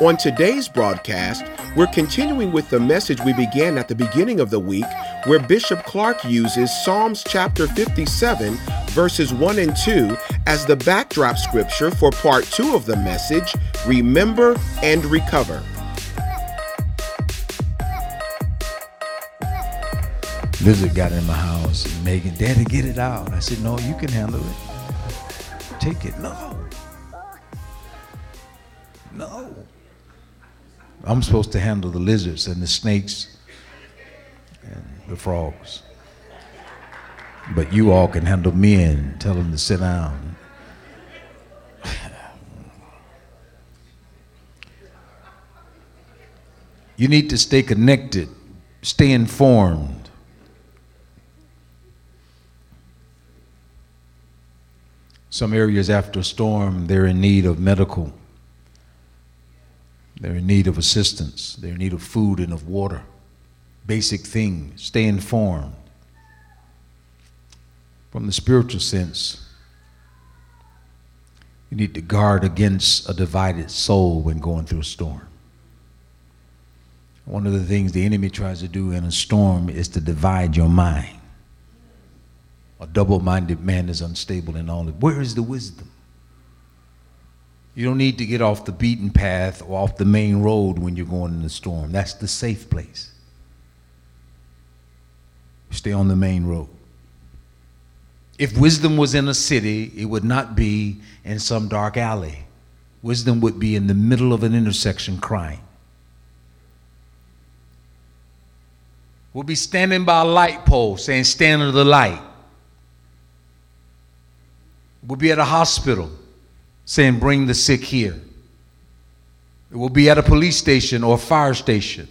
On today's broadcast, we're continuing with the message we began at the beginning of the week, where Bishop Clark uses Psalms chapter 57, verses 1 and 2, as the backdrop scripture for part 2 of the message Remember and Recover. Visit got in my house Megan, Daddy, get it out. I said, No, you can handle it. Take it. No. I'm supposed to handle the lizards and the snakes and the frogs. But you all can handle men. Tell them to sit down. You need to stay connected, stay informed. Some areas after a storm, they're in need of medical they're in need of assistance. They're in need of food and of water. Basic things. Stay informed. From the spiritual sense, you need to guard against a divided soul when going through a storm. One of the things the enemy tries to do in a storm is to divide your mind. A double minded man is unstable in all. Where is the wisdom? You don't need to get off the beaten path or off the main road when you're going in the storm. That's the safe place. Stay on the main road. If wisdom was in a city, it would not be in some dark alley. Wisdom would be in the middle of an intersection crying. We'll be standing by a light pole saying, Stand under the light. We'll be at a hospital saying, Bring the sick here. It will be at a police station or a fire station.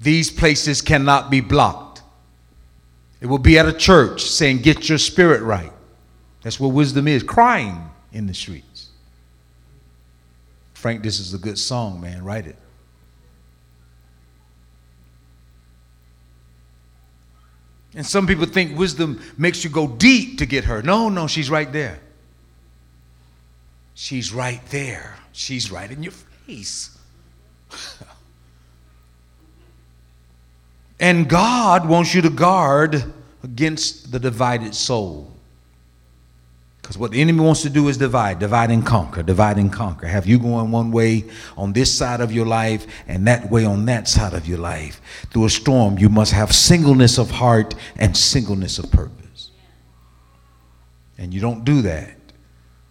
These places cannot be blocked. It will be at a church saying, Get your spirit right. That's what wisdom is crying in the streets. Frank, this is a good song, man. Write it. And some people think wisdom makes you go deep to get her. No, no, she's right there. She's right there. She's right in your face. and God wants you to guard against the divided soul. Because what the enemy wants to do is divide, divide and conquer, divide and conquer. Have you going one way on this side of your life and that way on that side of your life. Through a storm, you must have singleness of heart and singleness of purpose. And you don't do that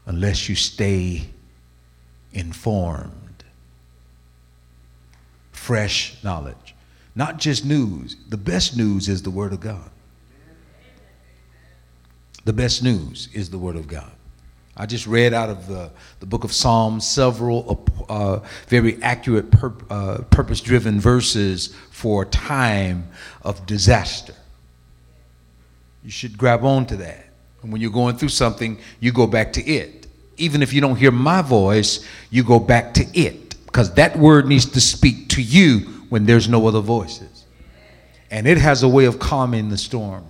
unless you stay informed. Fresh knowledge. Not just news. The best news is the Word of God. The best news is the Word of God. I just read out of the, the book of Psalms several uh, very accurate, uh, purpose driven verses for a time of disaster. You should grab on to that. And when you're going through something, you go back to it. Even if you don't hear my voice, you go back to it. Because that word needs to speak to you when there's no other voices. And it has a way of calming the storm.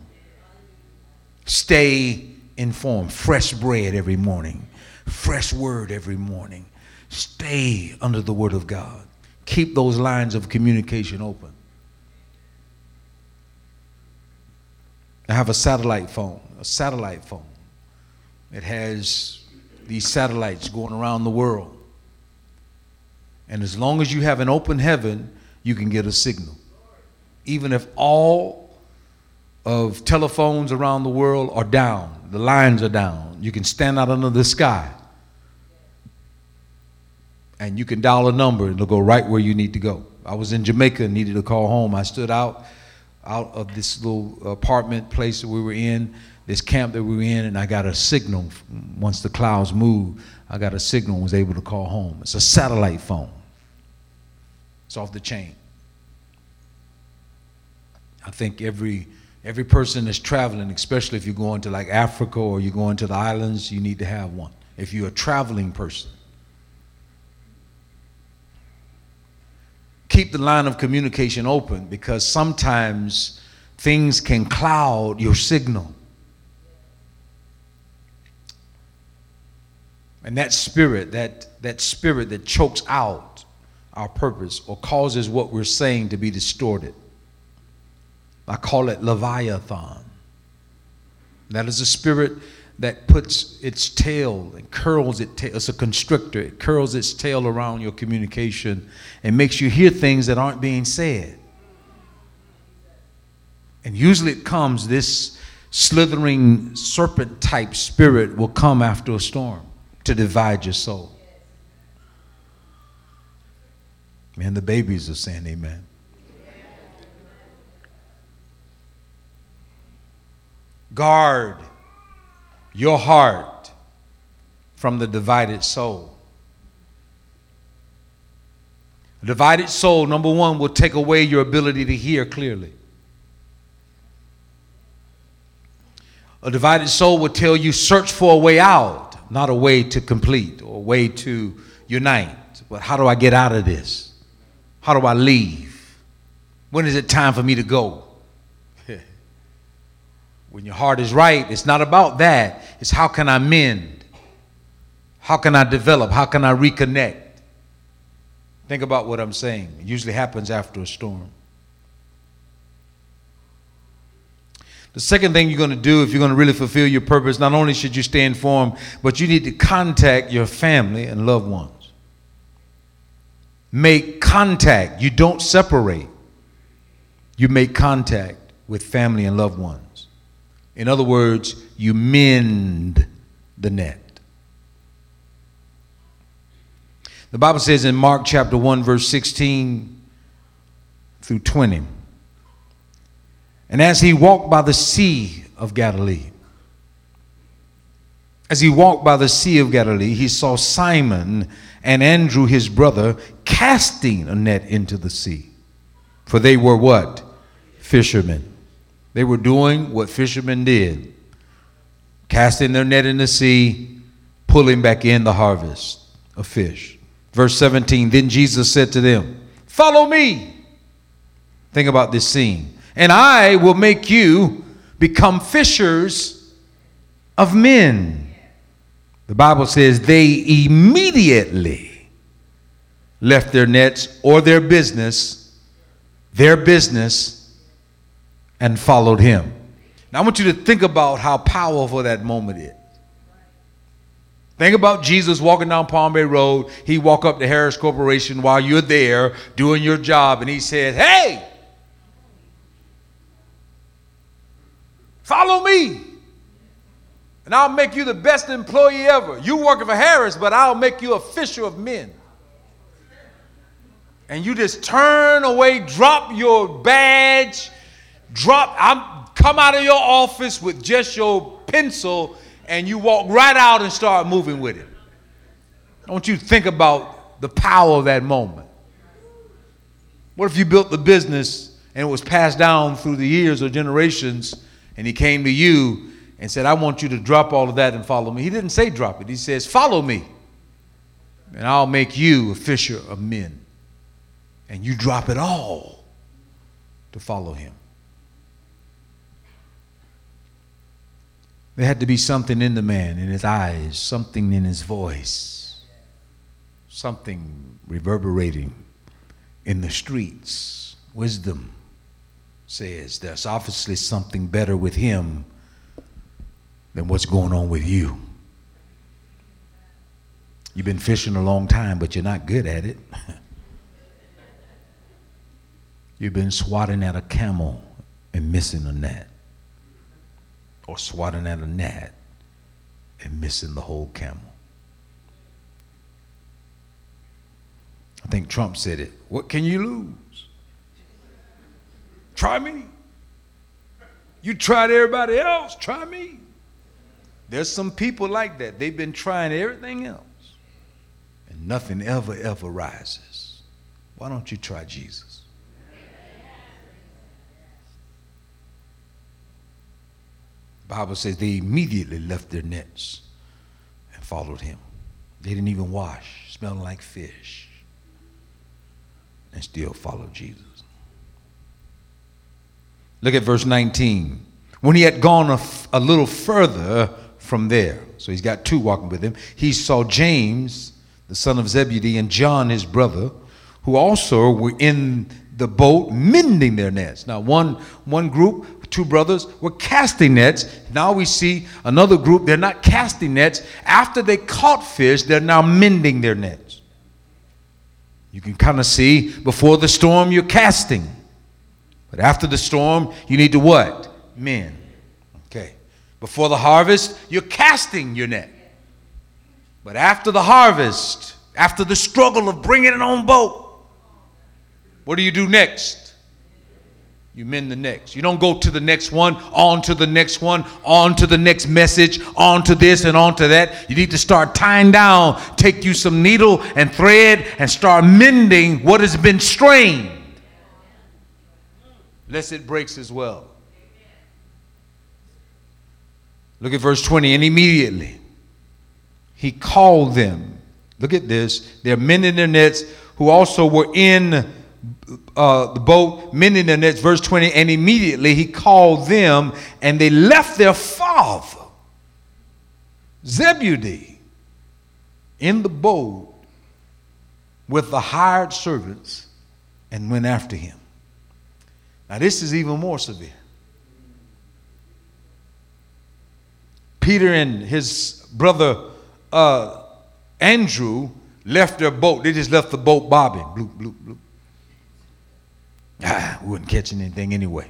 Stay informed. Fresh bread every morning, fresh word every morning. Stay under the word of God. Keep those lines of communication open. I have a satellite phone, a satellite phone. It has these satellites going around the world. And as long as you have an open heaven, you can get a signal. Even if all of telephones around the world are down, the lines are down, you can stand out under the sky and you can dial a number and it'll go right where you need to go. I was in Jamaica and needed to call home. I stood out out of this little apartment place that we were in, this camp that we were in, and I got a signal. Once the clouds moved, I got a signal and was able to call home. It's a satellite phone. It's off the chain. I think every every person that's traveling, especially if you're going to like Africa or you're going to the islands, you need to have one. If you're a traveling person, keep the line of communication open because sometimes things can cloud your signal. And that spirit, that, that spirit that chokes out our purpose or causes what we're saying to be distorted. I call it Leviathan. That is a spirit that puts its tail and curls it. It's a constrictor. It curls its tail around your communication and makes you hear things that aren't being said. And usually it comes, this slithering serpent type spirit will come after a storm to divide your soul. Man, the babies are saying amen. Guard your heart from the divided soul. A divided soul, number one, will take away your ability to hear clearly. A divided soul will tell you, search for a way out, not a way to complete or a way to unite. But how do I get out of this? How do I leave? When is it time for me to go? When your heart is right, it's not about that. It's how can I mend? How can I develop? How can I reconnect? Think about what I'm saying. It usually happens after a storm. The second thing you're going to do if you're going to really fulfill your purpose, not only should you stay informed, but you need to contact your family and loved ones. Make contact. You don't separate, you make contact with family and loved ones. In other words, you mend the net. The Bible says in Mark chapter 1, verse 16 through 20. And as he walked by the sea of Galilee, as he walked by the sea of Galilee, he saw Simon and Andrew, his brother, casting a net into the sea. For they were what? Fishermen. They were doing what fishermen did casting their net in the sea, pulling back in the harvest of fish. Verse 17 Then Jesus said to them, Follow me. Think about this scene. And I will make you become fishers of men. The Bible says they immediately left their nets or their business, their business and followed him. Now, I want you to think about how powerful that moment is. Think about Jesus walking down Palm Bay Road. He walk up to Harris Corporation while you're there doing your job, and he said, "Hey, follow me, and I'll make you the best employee ever. You working for Harris, but I'll make you a fisher of men." And you just turn away, drop your badge, drop, I'm come out of your office with just your pencil and you walk right out and start moving with it. Want you think about the power of that moment. What if you built the business and it was passed down through the years or generations and he came to you and said, I want you to drop all of that and follow me? He didn't say drop it, he says, Follow me, and I'll make you a fisher of men. And you drop it all to follow him. There had to be something in the man, in his eyes, something in his voice, something reverberating in the streets. Wisdom says there's obviously something better with him than what's going on with you. You've been fishing a long time, but you're not good at it. You've been swatting at a camel and missing a net or swatting at a gnat and missing the whole camel. I think Trump said it. What can you lose? Try me. You tried everybody else, try me. There's some people like that. They've been trying everything else, and nothing ever, ever rises. Why don't you try Jesus? Bible says they immediately left their nets and followed him. They didn't even wash, smelling like fish, and still followed Jesus. Look at verse 19. When he had gone a, a little further from there, so he's got two walking with him, he saw James, the son of Zebedee, and John, his brother, who also were in the boat mending their nets. Now, one, one group, two brothers, were casting nets. Now we see another group, they're not casting nets. After they caught fish, they're now mending their nets. You can kind of see before the storm, you're casting. But after the storm, you need to what? Mend. Okay. Before the harvest, you're casting your net. But after the harvest, after the struggle of bringing it on boat, what do you do next? You mend the next. You don't go to the next one, on to the next one, on to the next message, on to this and on to that. You need to start tying down, take you some needle and thread, and start mending what has been strained, lest it breaks as well. Look at verse 20. And immediately he called them. Look at this. There are men in their nets who also were in uh, the boat, men in their nets, verse 20, and immediately he called them, and they left their father, Zebedee, in the boat with the hired servants and went after him. Now, this is even more severe. Peter and his brother uh, Andrew left their boat. They just left the boat bobbing. Bloop, bloop, bloop. Ah, we wouldn't catch anything anyway.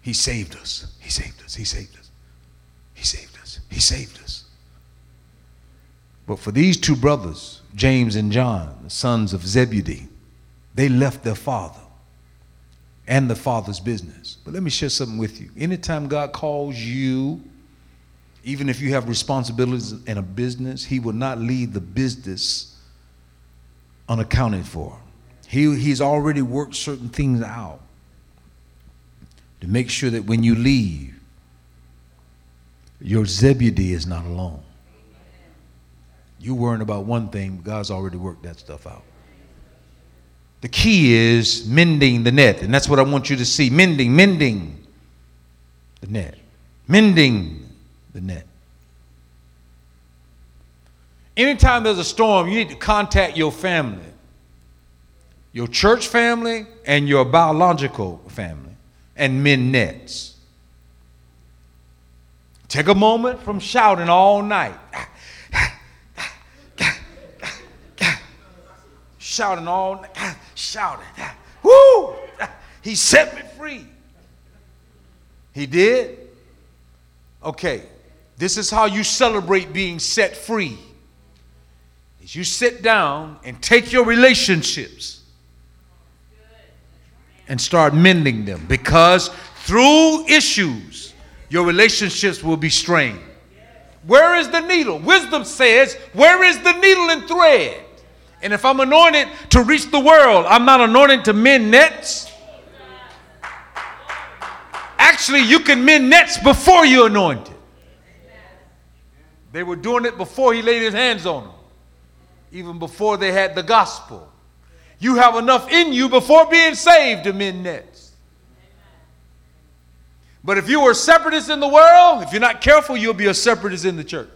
He saved us. He saved us. He saved us. He saved us. He saved us. But for these two brothers, James and John, the sons of Zebedee, they left their father and the father's business. But let me share something with you. Anytime God calls you, even if you have responsibilities in a business, He will not leave the business unaccounted for. He, he's already worked certain things out to make sure that when you leave, your Zebedee is not alone. You're worrying about one thing, God's already worked that stuff out. The key is mending the net, and that's what I want you to see mending, mending the net, mending the net. Anytime there's a storm, you need to contact your family your church family and your biological family and mend nets. Take a moment from shouting all night. shouting all night. Shouting. Woo! He set me free. He did? Okay. This is how you celebrate being set free. Is you sit down and take your relationships and start mending them because through issues, your relationships will be strained. Where is the needle? Wisdom says, Where is the needle and thread? And if I'm anointed to reach the world, I'm not anointed to mend nets. Actually, you can mend nets before you're anointed. They were doing it before he laid his hands on them, even before they had the gospel. You have enough in you before being saved to mend nets. But if you were a separatist in the world, if you're not careful, you'll be a separatist in the church.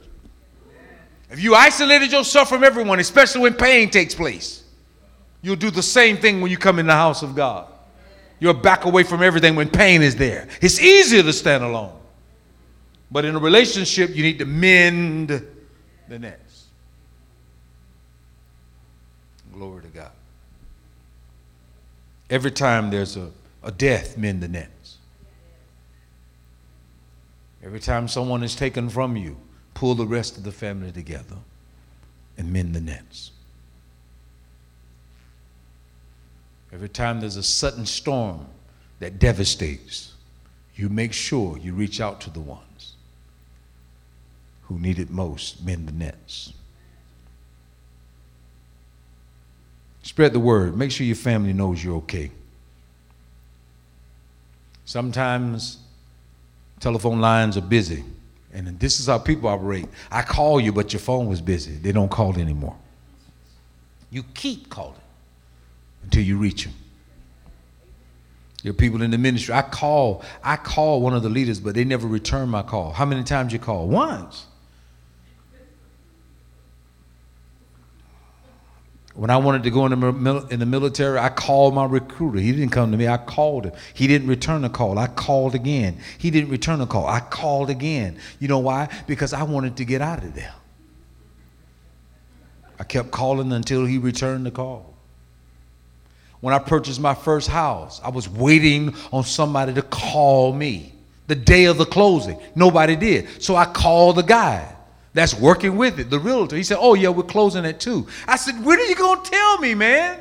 If you isolated yourself from everyone, especially when pain takes place, you'll do the same thing when you come in the house of God. You'll back away from everything when pain is there. It's easier to stand alone. But in a relationship, you need to mend the nets. Glory to God. Every time there's a, a death, mend the nets. Every time someone is taken from you, pull the rest of the family together and mend the nets. Every time there's a sudden storm that devastates, you make sure you reach out to the ones who need it most, mend the nets. Spread the word. Make sure your family knows you're okay. Sometimes telephone lines are busy, and this is how people operate. I call you, but your phone was busy. They don't call anymore. You keep calling until you reach them. Your people in the ministry. I call, I call one of the leaders, but they never return my call. How many times you call? Once. When I wanted to go in the, in the military, I called my recruiter. He didn't come to me. I called him. He didn't return the call. I called again. He didn't return the call. I called again. You know why? Because I wanted to get out of there. I kept calling until he returned the call. When I purchased my first house, I was waiting on somebody to call me the day of the closing. Nobody did. So I called the guy that's working with it, the realtor. He said, Oh, yeah, we're closing at two. I said, When are you going to tell me, man?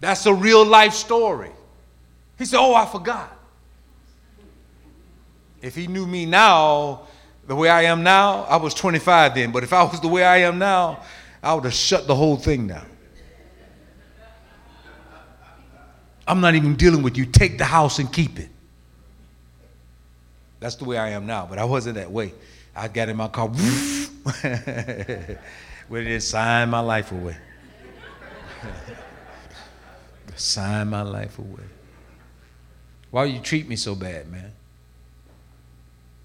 That's a real life story. He said, Oh, I forgot. If he knew me now, the way I am now, I was 25 then, but if I was the way I am now, I would have shut the whole thing down. I'm not even dealing with you. Take the house and keep it. That's the way I am now, but I wasn't that way. I got in my car, went in sign my life away. sign my life away. Why you treat me so bad, man?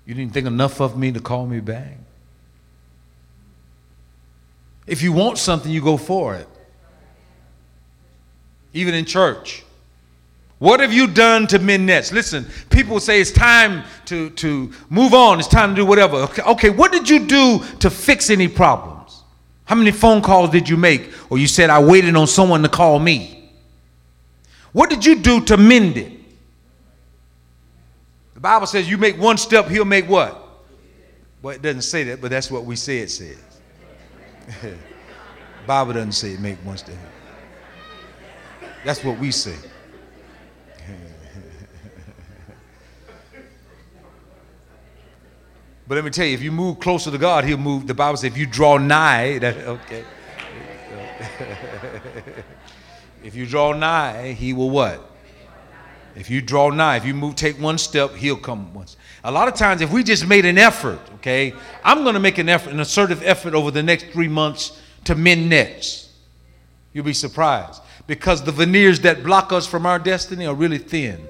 You didn't think enough of me to call me back? If you want something, you go for it. Even in church. What have you done to mend nets? Listen, people say it's time to, to move on, it's time to do whatever. Okay, okay, what did you do to fix any problems? How many phone calls did you make? Or you said, I waited on someone to call me. What did you do to mend it? The Bible says you make one step, he'll make what? Well, it doesn't say that, but that's what we say it says. Bible doesn't say it make one step. That's what we say. But let me tell you, if you move closer to God, He'll move. The Bible says, if you draw nigh, that, okay. if you draw nigh, He will what? If you draw nigh, if you move, take one step, He'll come once. A lot of times, if we just made an effort, okay, I'm going to make an effort, an assertive effort over the next three months to mend nets. You'll be surprised because the veneers that block us from our destiny are really thin.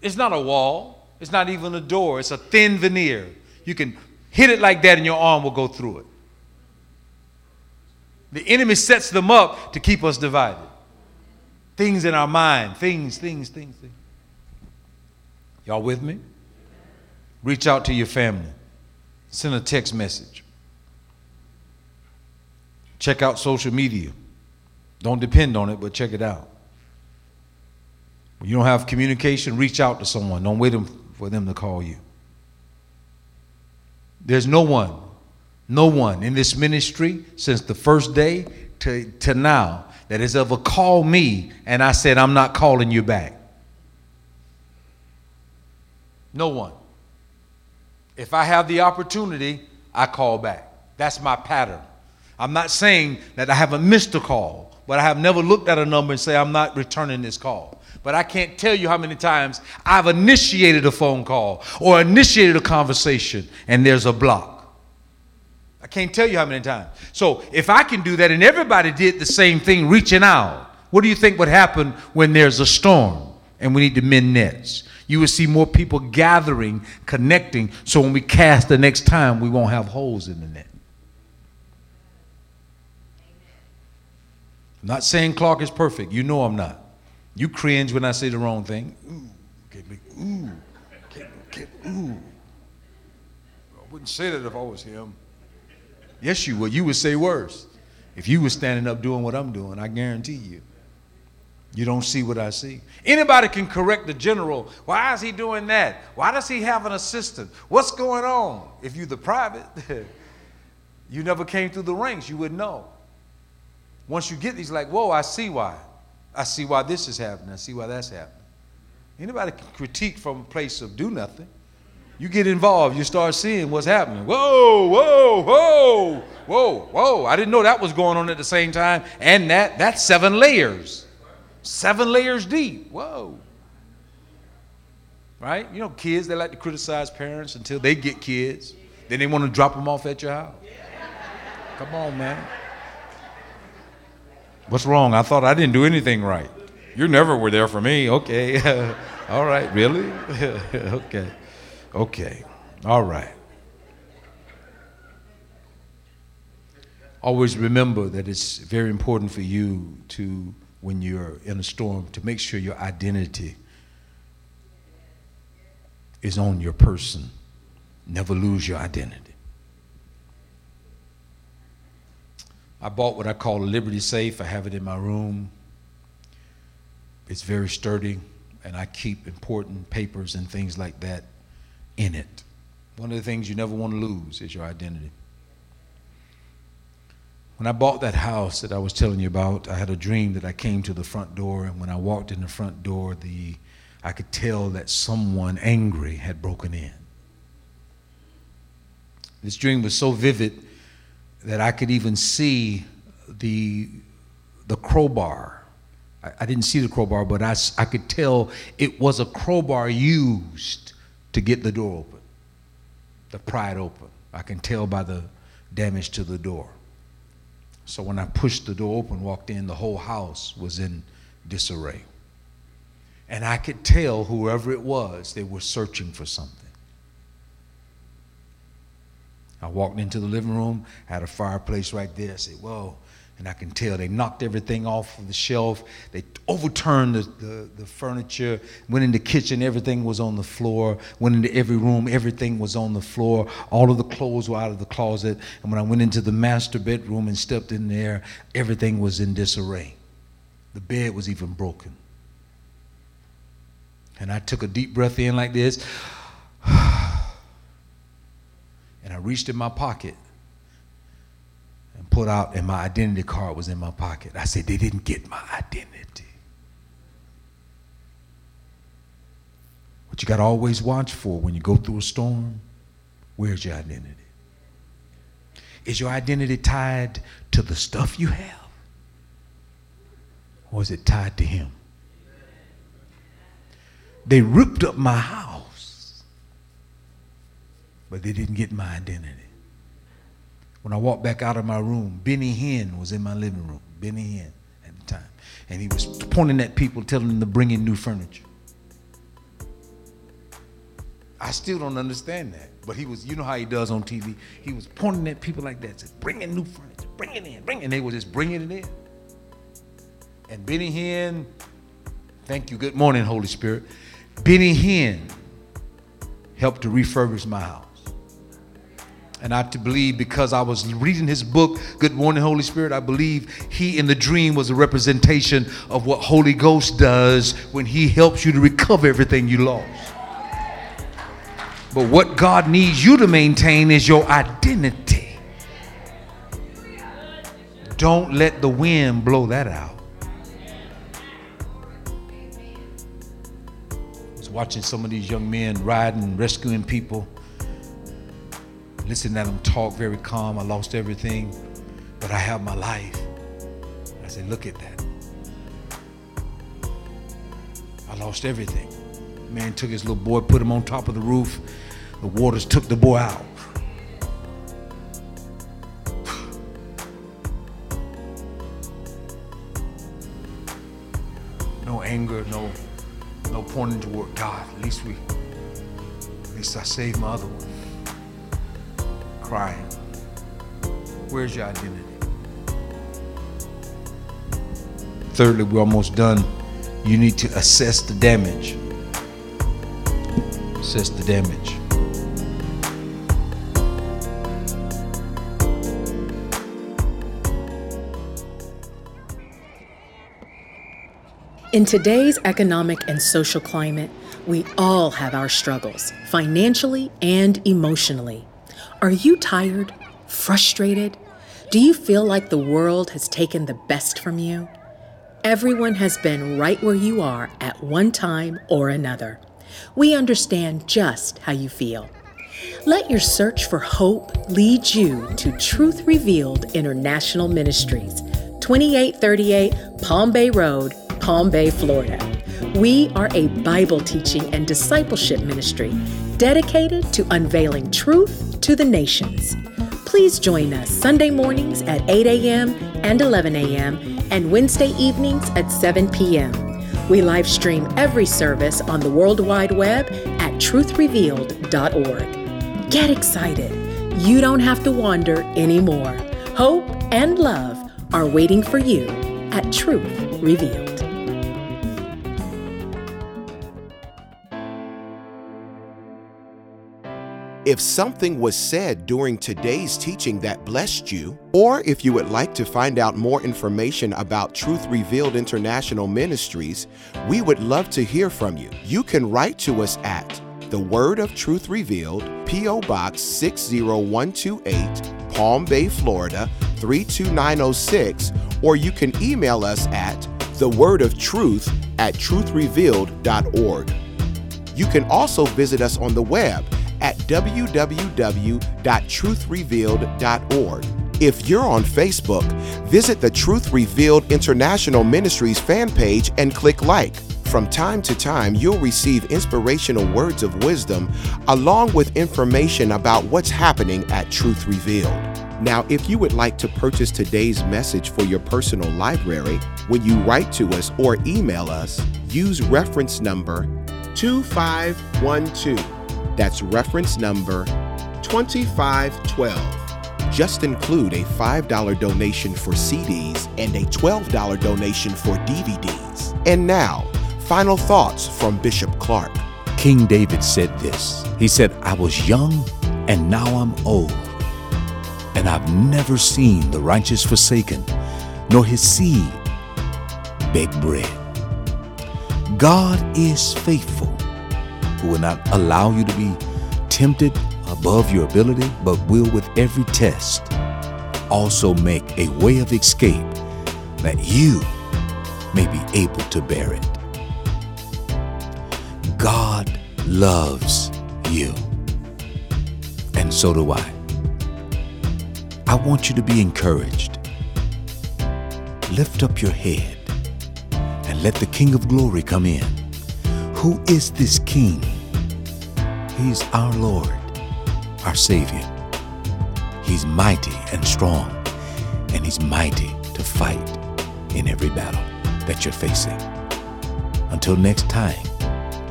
It's not a wall. It's not even a door, it's a thin veneer. You can hit it like that and your arm will go through it. The enemy sets them up to keep us divided. Things in our mind, things, things, things, things. Y'all with me? Reach out to your family. Send a text message. Check out social media. Don't depend on it, but check it out. When you don't have communication, reach out to someone. Don't wait for them to call you. There's no one, no one in this ministry since the first day to, to now that has ever called me and I said, I'm not calling you back. No one. If I have the opportunity, I call back. That's my pattern. I'm not saying that I haven't missed a call, but I have never looked at a number and say, I'm not returning this call. But I can't tell you how many times I've initiated a phone call or initiated a conversation and there's a block. I can't tell you how many times. So if I can do that and everybody did the same thing, reaching out, what do you think would happen when there's a storm and we need to mend nets? You would see more people gathering, connecting, so when we cast the next time, we won't have holes in the net. I'm not saying Clark is perfect. You know I'm not. You cringe when I say the wrong thing. Ooh, me, ooh, get, get, ooh. I wouldn't say that if I was him. Yes, you would. You would say worse. If you were standing up doing what I'm doing, I guarantee you. You don't see what I see. Anybody can correct the general. Why is he doing that? Why does he have an assistant? What's going on? If you're the private, You never came through the ranks, you wouldn't know. Once you get these, like, whoa, I see why. I see why this is happening. I see why that's happening. Anybody can critique from a place of do nothing. You get involved, you start seeing what's happening. Whoa, whoa, whoa, whoa, whoa. I didn't know that was going on at the same time. And that that's seven layers. Seven layers deep. Whoa. Right? You know, kids, they like to criticize parents until they get kids. Then they want to drop them off at your house. Come on, man. What's wrong? I thought I didn't do anything right. You never were there for me. Okay. All right. Really? okay. Okay. All right. Always remember that it's very important for you to, when you're in a storm, to make sure your identity is on your person. Never lose your identity. I bought what I call a Liberty Safe. I have it in my room. It's very sturdy, and I keep important papers and things like that in it. One of the things you never want to lose is your identity. When I bought that house that I was telling you about, I had a dream that I came to the front door, and when I walked in the front door, the I could tell that someone angry had broken in. This dream was so vivid that I could even see the, the crowbar. I, I didn't see the crowbar, but I, I could tell it was a crowbar used to get the door open, the pried open. I can tell by the damage to the door. So when I pushed the door open, walked in, the whole house was in disarray. And I could tell whoever it was, they were searching for something. I walked into the living room, had a fireplace right there. I said, Whoa. And I can tell they knocked everything off of the shelf. They overturned the, the, the, furniture, went in the kitchen, everything was on the floor. Went into every room, everything was on the floor. All of the clothes were out of the closet. And when I went into the master bedroom and stepped in there, everything was in disarray. The bed was even broken. And I took a deep breath in like this. And I reached in my pocket and put out, and my identity card was in my pocket. I said, They didn't get my identity. What you got to always watch for when you go through a storm where's your identity? Is your identity tied to the stuff you have? Or is it tied to Him? They ripped up my house but they didn't get my identity. When I walked back out of my room, Benny Hinn was in my living room. Benny Hinn at the time. And he was pointing at people, telling them to bring in new furniture. I still don't understand that. But he was, you know how he does on TV. He was pointing at people like that, said, bring in new furniture, bring it in, bring it. And they were just bringing it in. And Benny Hinn, thank you, good morning, Holy Spirit. Benny Hinn helped to refurbish my house. And I believe because I was reading his book, Good Morning, Holy Spirit, I believe he in the dream was a representation of what Holy Ghost does when he helps you to recover everything you lost. But what God needs you to maintain is your identity. Don't let the wind blow that out. I was watching some of these young men riding, rescuing people listening to them talk very calm. I lost everything, but I have my life. I said, look at that. I lost everything. Man took his little boy, put him on top of the roof. The waters took the boy out. No anger, no no pointing toward God. At least we at least I saved my other one crying. Where's your identity? Thirdly, we're almost done. You need to assess the damage. Assess the damage. In today's economic and social climate, we all have our struggles, financially and emotionally. Are you tired? Frustrated? Do you feel like the world has taken the best from you? Everyone has been right where you are at one time or another. We understand just how you feel. Let your search for hope lead you to Truth Revealed International Ministries, 2838 Palm Bay Road, Palm Bay, Florida. We are a Bible teaching and discipleship ministry dedicated to unveiling truth to the nations. Please join us Sunday mornings at 8 a.m. and 11 a.m. and Wednesday evenings at 7 p.m. We live stream every service on the World Wide Web at truthrevealed.org. Get excited. You don't have to wander anymore. Hope and love are waiting for you at Truth Revealed. If something was said during today's teaching that blessed you, or if you would like to find out more information about Truth Revealed International Ministries, we would love to hear from you. You can write to us at The Word of Truth Revealed, P.O. Box 60128, Palm Bay, Florida 32906, or you can email us at The Word of Truth at truthrevealed.org. You can also visit us on the web at www.truthrevealed.org. If you're on Facebook, visit the Truth Revealed International Ministries fan page and click like. From time to time, you'll receive inspirational words of wisdom along with information about what's happening at Truth Revealed. Now, if you would like to purchase today's message for your personal library, when you write to us or email us, use reference number 2512 that's reference number 2512. Just include a $5 donation for CDs and a $12 donation for DVDs. And now, final thoughts from Bishop Clark. King David said this He said, I was young and now I'm old, and I've never seen the righteous forsaken, nor his seed beg bread. God is faithful who will not allow you to be tempted above your ability, but will with every test also make a way of escape that you may be able to bear it. God loves you, and so do I. I want you to be encouraged. Lift up your head and let the King of Glory come in. Who is this King? He's our Lord, our Savior. He's mighty and strong, and He's mighty to fight in every battle that you're facing. Until next time,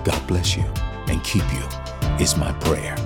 God bless you and keep you, is my prayer.